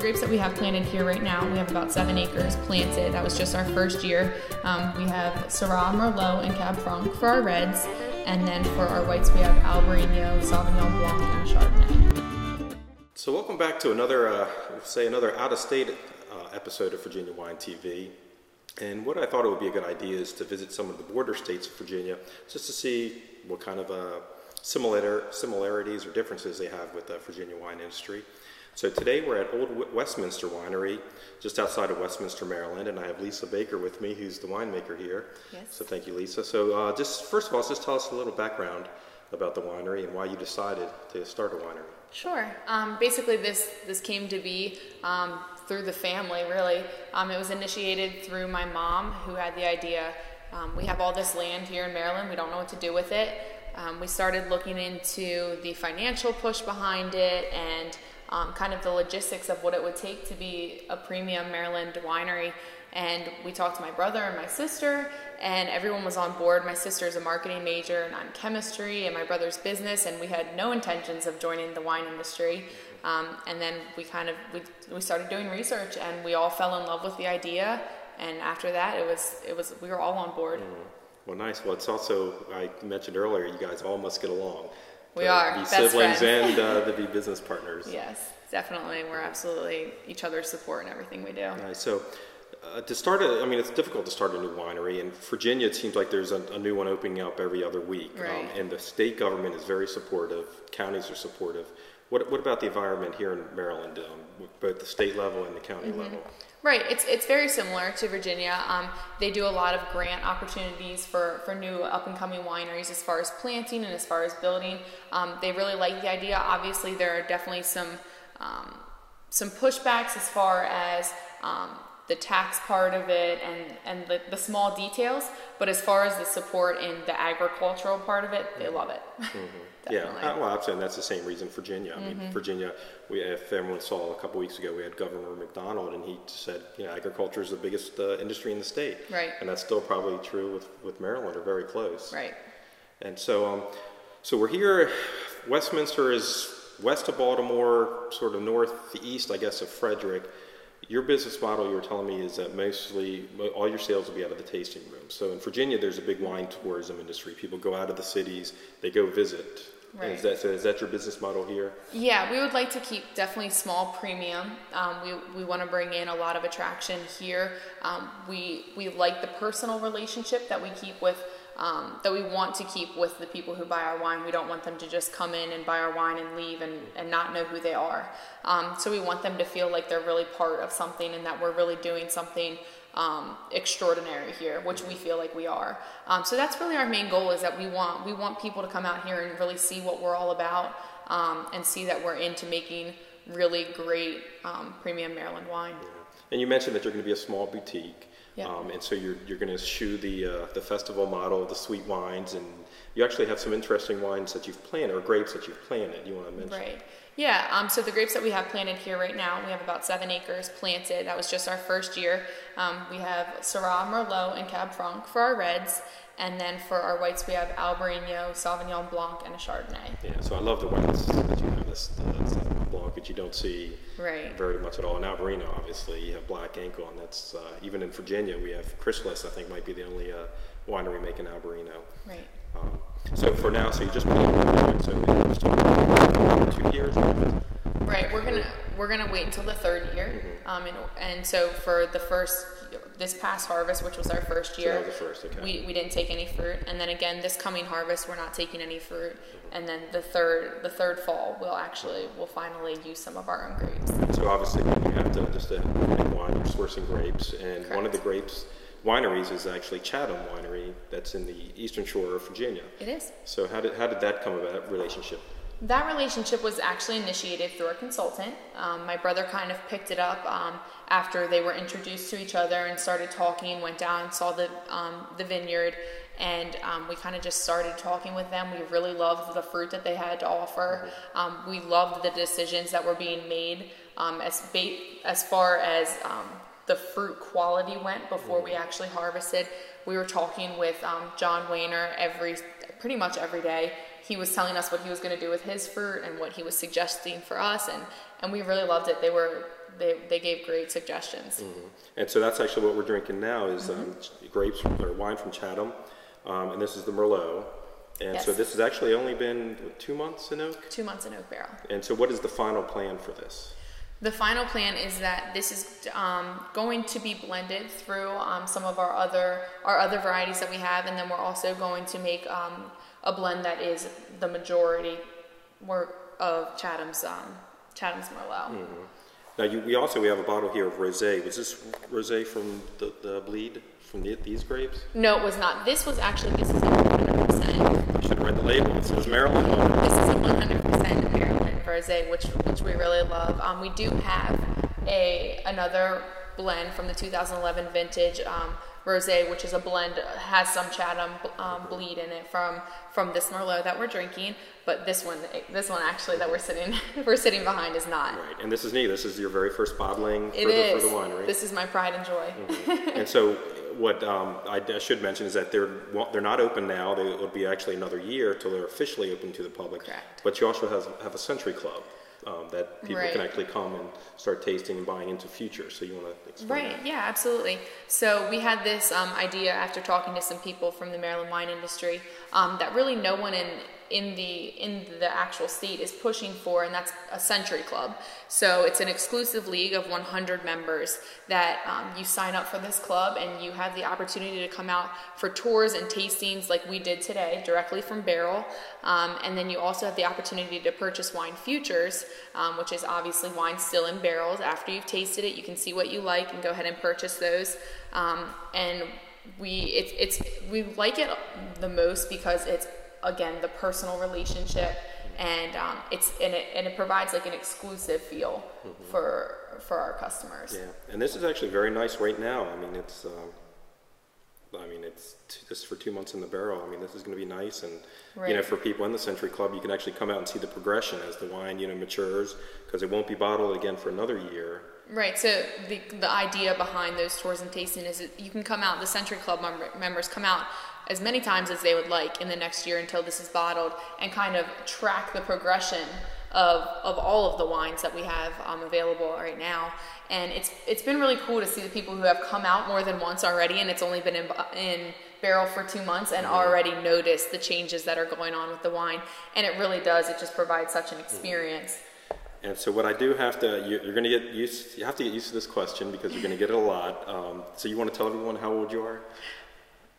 grapes that we have planted here right now, we have about seven acres planted. That was just our first year. Um, we have Syrah, Merlot, and Cab Franc for our reds, and then for our whites, we have Albarino, Sauvignon Blanc, and Chardonnay. So welcome back to another, uh, say another out-of-state uh, episode of Virginia Wine TV. And what I thought it would be a good idea is to visit some of the border states of Virginia, just to see what kind of uh, similar, similarities or differences they have with the Virginia wine industry. So today we're at Old Westminster Winery, just outside of Westminster, Maryland, and I have Lisa Baker with me, who's the winemaker here. Yes. So thank you, Lisa. So uh, just first of all, just tell us a little background about the winery and why you decided to start a winery. Sure. Um, basically, this this came to be um, through the family. Really, um, it was initiated through my mom, who had the idea. Um, we have all this land here in Maryland. We don't know what to do with it. Um, we started looking into the financial push behind it and um, kind of the logistics of what it would take to be a premium Maryland winery. And we talked to my brother and my sister, and everyone was on board. My sister is a marketing major, and I'm chemistry, and my brother's business, and we had no intentions of joining the wine industry. Um, and then we kind of we, we started doing research, and we all fell in love with the idea. And after that, it was it was we were all on board. Mm-hmm. Well, nice. Well, it's also I mentioned earlier, you guys all must get along. We are be best siblings friends. and uh, to be business partners. Yes, definitely. We're absolutely each other's support in everything we do. Nice. So, uh, to start, a, I mean, it's difficult to start a new winery. In Virginia, it seems like there's a, a new one opening up every other week. Um, Right. and the state government is very supportive. Counties are supportive. What, what about the environment here in Maryland, um, both the state level and the county Mm-hmm. level? Right. It's it's very similar to Virginia. Um, they do a lot of grant opportunities for, for new up and coming wineries as far as planting and as far as building. Um, they really like the idea. Obviously, there are definitely some um, some pushbacks as far as um, the tax part of it and and the, the small details. But as far as the support in the agricultural part of it, they love it. Yeah, Definitely. uh, well, absolutely, and that's the same reason Virginia. I Mm-hmm. mean, Virginia. We, if everyone saw a couple weeks ago, we had Governor McDonnell, and he said, you know, agriculture is the biggest uh, industry in the state. Right. And that's still probably true with, with Maryland, or very close. right. And so, um, so we're here. Westminster is west of Baltimore, sort of northeast, I guess, of Frederick. Your business model, you were telling me, is that mostly all your sales will be out of the tasting room. So in Virginia, there's a big wine tourism industry. People go out of the cities, they go visit. Right. Is that so? Is that your business model here? Yeah, we would like to keep definitely small premium. Um, we we want to bring in a lot of attraction here. Um, we we like the personal relationship that we keep with. Um, that we want to keep with the people who buy our wine. We don't want them to just come in and buy our wine and leave and, and not know who they are. Um, so we want them to feel like they're really part of something and that we're really doing something um, extraordinary here, which we feel like we are. Um, so that's really our main goal is that we want we want people to come out here and really see what we're all about um, and see that we're into making really great um, premium Maryland wine. And you mentioned that you're going to be a small boutique. Yeah. Um, and so you're, you're going to shoe the, uh, the festival model, the sweet wines, and you actually have some interesting wines that you've planted, or grapes that you've planted. You want to mention? Right. Yeah. Um, so the grapes that we have planted here right now, we have about seven acres planted. That was just our first year. Um, we have Syrah, Merlot, and Cab Franc for our reds, and then for our whites, we have Albarino, Sauvignon Blanc, and a Chardonnay. Yeah, so I love the whites that you have this uh, That you don't see Right. very much at all. In Albarino, obviously, you have Black Ankle, and that's uh, even in Virginia, we have Chrysalis. I think might be the only uh, winery making Albarino. Right. Um, so for now, so you just put it planted, so you're just talking two years. Right. We're gonna we're gonna wait until the third year, um, and and so for the first this past harvest, which was our first So year, that was the first, okay. we we didn't take any fruit, and then again this coming harvest, we're not taking any fruit, and then the third the third fall, we'll actually we'll finally use some of our own grapes. So obviously, you have to just to make wine. You're sourcing grapes, and one of the grapes wineries is actually Chatham Winery, that's in the eastern shore of Virginia. It is. So how did how did that come about? Relationship? That relationship was actually initiated through a consultant. Um, my brother kind of picked it up um, after they were introduced to each other and started talking. Went down, saw the um, the vineyard, and um, we kind of just started talking with them. We really loved the fruit that they had to offer. Um, we loved the decisions that were being made um, as ba- as far as um, the fruit quality went before we actually harvested. We were talking with um, John Wehner every pretty much every day. He was telling us what he was going to do with his fruit and what he was suggesting for us, and and we really loved it. They were they, they gave great suggestions. And so that's actually what we're drinking now is um, grapes or wine from Chatham, um, and this is the Merlot. And so this has actually only been two months in oak. Two months in oak barrel. And so what is the final plan for this? The final plan is that this is um, going to be blended through um, some of our other our other varieties that we have, and then we're also going to make um, a blend that is the majority work of Chatham's um, Chatham's Merlot. Now you, we also we have a bottle here of rosé. Was this rosé from the, the bleed from the, these grapes? No, it was not. This was actually this is a 100%. I should have read the label. It says Maryland on it. This is a 100% Maryland rosé, which which we really love. Um, we do have a another blend from the 2011 vintage um, rosé, which is a blend has some Chatham um, bleed in it from from this Merlot that we're drinking. But this one, this one actually that we're sitting we're sitting behind is not. Right, and this is neat. This is your very first bottling for, It the, is. for the winery. This is my pride and joy. and so, what um, I, I should mention is that they're they're not open now. They, it'll be actually another year till they're officially open to the public. Correct. But you also have, have a Century Club um, that people Right. can actually come and start tasting and buying into future. So you want to explain Right, that? yeah, absolutely. So we had this um, idea after talking to some people from the Maryland wine industry um, that really no one in in the in the actual state is pushing for, and that's a Century Club. So it's an exclusive league of 100 members that um, you sign up for this club, and you have the opportunity to come out for tours and tastings like we did today, directly from barrel. Um, and then you also have the opportunity to purchase wine futures, um, which is obviously wine still in barrels. After you've tasted it, you can see what you like and go ahead and purchase those. Um, and we it's it's we like it the most because it's again the personal relationship and um, it's and it, and it provides like an exclusive feel for for our customers. Yeah, and this is actually very nice right now. I mean, it's. Um, I mean, it's t- just for two months in the barrel. I mean, this is going to be nice, and you know, for people in the Century Club, you can actually come out and see the progression as the wine, you know, matures, because it won't be bottled again for another year. Right. So the the idea behind those tours and tasting is that you can come out. The Century Club member, members come out as many times as they would like in the next year until this is bottled, and kind of track the progression of of all of the wines that we have um, available right now. And it's it's been really cool to see the people who have come out more than once already, and it's only been in in barrel for two months and already noticed the changes that are going on with the wine and it really does it just provides such an experience And so, what I do have to, you, you're going to get used. You have to get used to this question because you're going to get it a lot. Um, so, you want to tell everyone how old you are?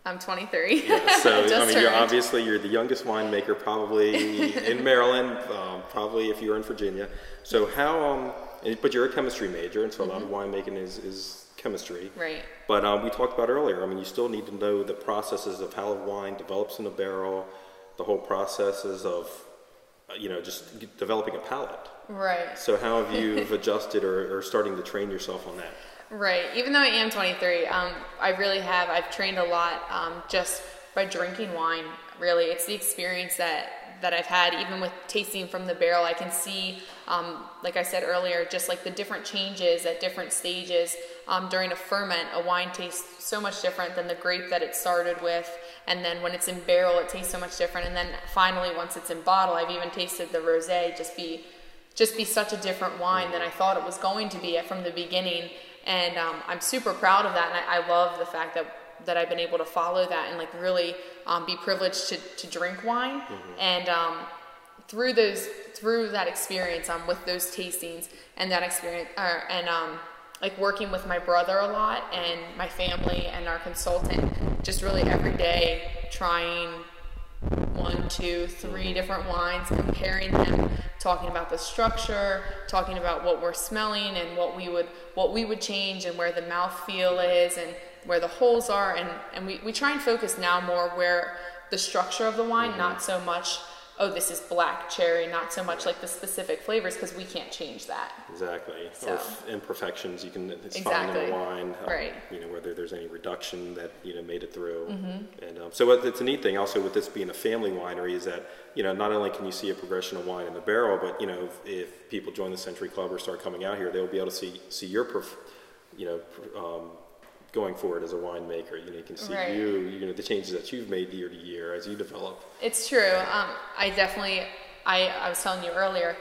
I'm 23 So, I mean, you're obviously you're the youngest winemaker probably in Maryland, um, probably if you're in Virginia. So, how? Um, and- but you're a chemistry major, and so a lot of Mm-hmm. winemaking is is chemistry. right But um, we talked about earlier. I mean, you still need to know the processes of how a wine develops in a barrel, the whole processes of, uh, you know, just developing a palate. right So, how have you adjusted or, or starting to train yourself on that? Right. Even though I am 23, um, I really have. I've trained a lot um, just by drinking wine. Really, it's the experience that that I've had. Even with tasting from the barrel, I can see, um, like I said earlier, just like the different changes at different stages um, during a ferment. A wine tastes so much different than the grape that it started with, and then when it's in barrel, it tastes so much different. And then finally, once it's in bottle, I've even tasted the rosé just be just be such a different wine than I thought it was going to be from the beginning. And um, I'm super proud of that, and I, I love the fact that that I've been able to follow that and like really um, be privileged to, to drink wine. And um, through those through that experience um, with those tastings and that experience, uh, and um, like working with my brother a lot and my family and our consultant, just really every day trying one, two, three different wines, comparing them, talking about the structure, talking about what we're smelling and what we would what we would change and where the mouth feel is and where the holes are. And, and we, we try and focus now more where the structure of the wine, not so much, oh this is black cherry, not so much like the specific flavors because we can't change that. Exactly. So- Or f- imperfections you can it's find in Exactly. a wine. um, Right. You know whether there's any reduction that you know made it through. Mm-hmm. And um, so it's a neat thing also with this being a family winery is that you know not only can you see a progression of wine in the barrel, but you know if, if people join the Century Club or start coming out here, they'll be able to see see your perf- you know pr- um, going forward as a winemaker. You know you can see Right. you you know the changes that you've made year to year as you develop. It's true. Um, I definitely, I, I was telling you earlier,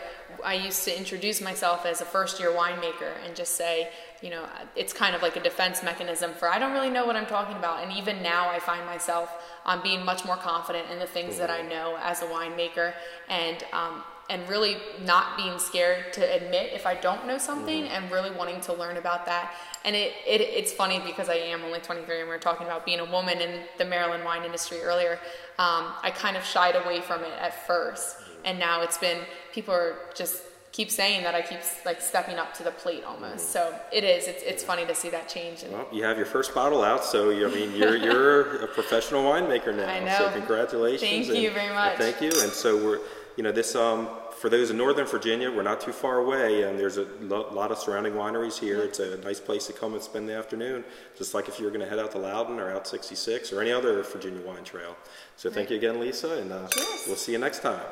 I used to introduce myself as a first year winemaker and just say, you know, it's kind of like a defense mechanism for I don't really know what I'm talking about. And even now, I find myself um, being much more confident in the things that I know as a winemaker and um, and really not being scared to admit if I don't know something mm-hmm. and really wanting to learn about that. And it, it it's funny because I am only 23 and we are talking about being a woman in the Maryland wine industry earlier. Um, I kind of shied away from it at 1st mm-hmm. and now it's been people are just keep saying that I keep like stepping up to the plate almost. Mm-hmm. So it is. It's, it's funny to see that change. well, you have your first bottle out, so you, I mean you're you're a professional winemaker now. I know. So congratulations. Thank and, you very much. Thank you. And so we're you know this um for those in Northern Virginia, we're not too far away, and there's a lo- lot of surrounding wineries here. It's a nice place to come and spend the afternoon, just like if you were going to head out to Loudoun or out 66 or any other Virginia wine trail. So thank you again, Lisa, and uh, we'll see you next time.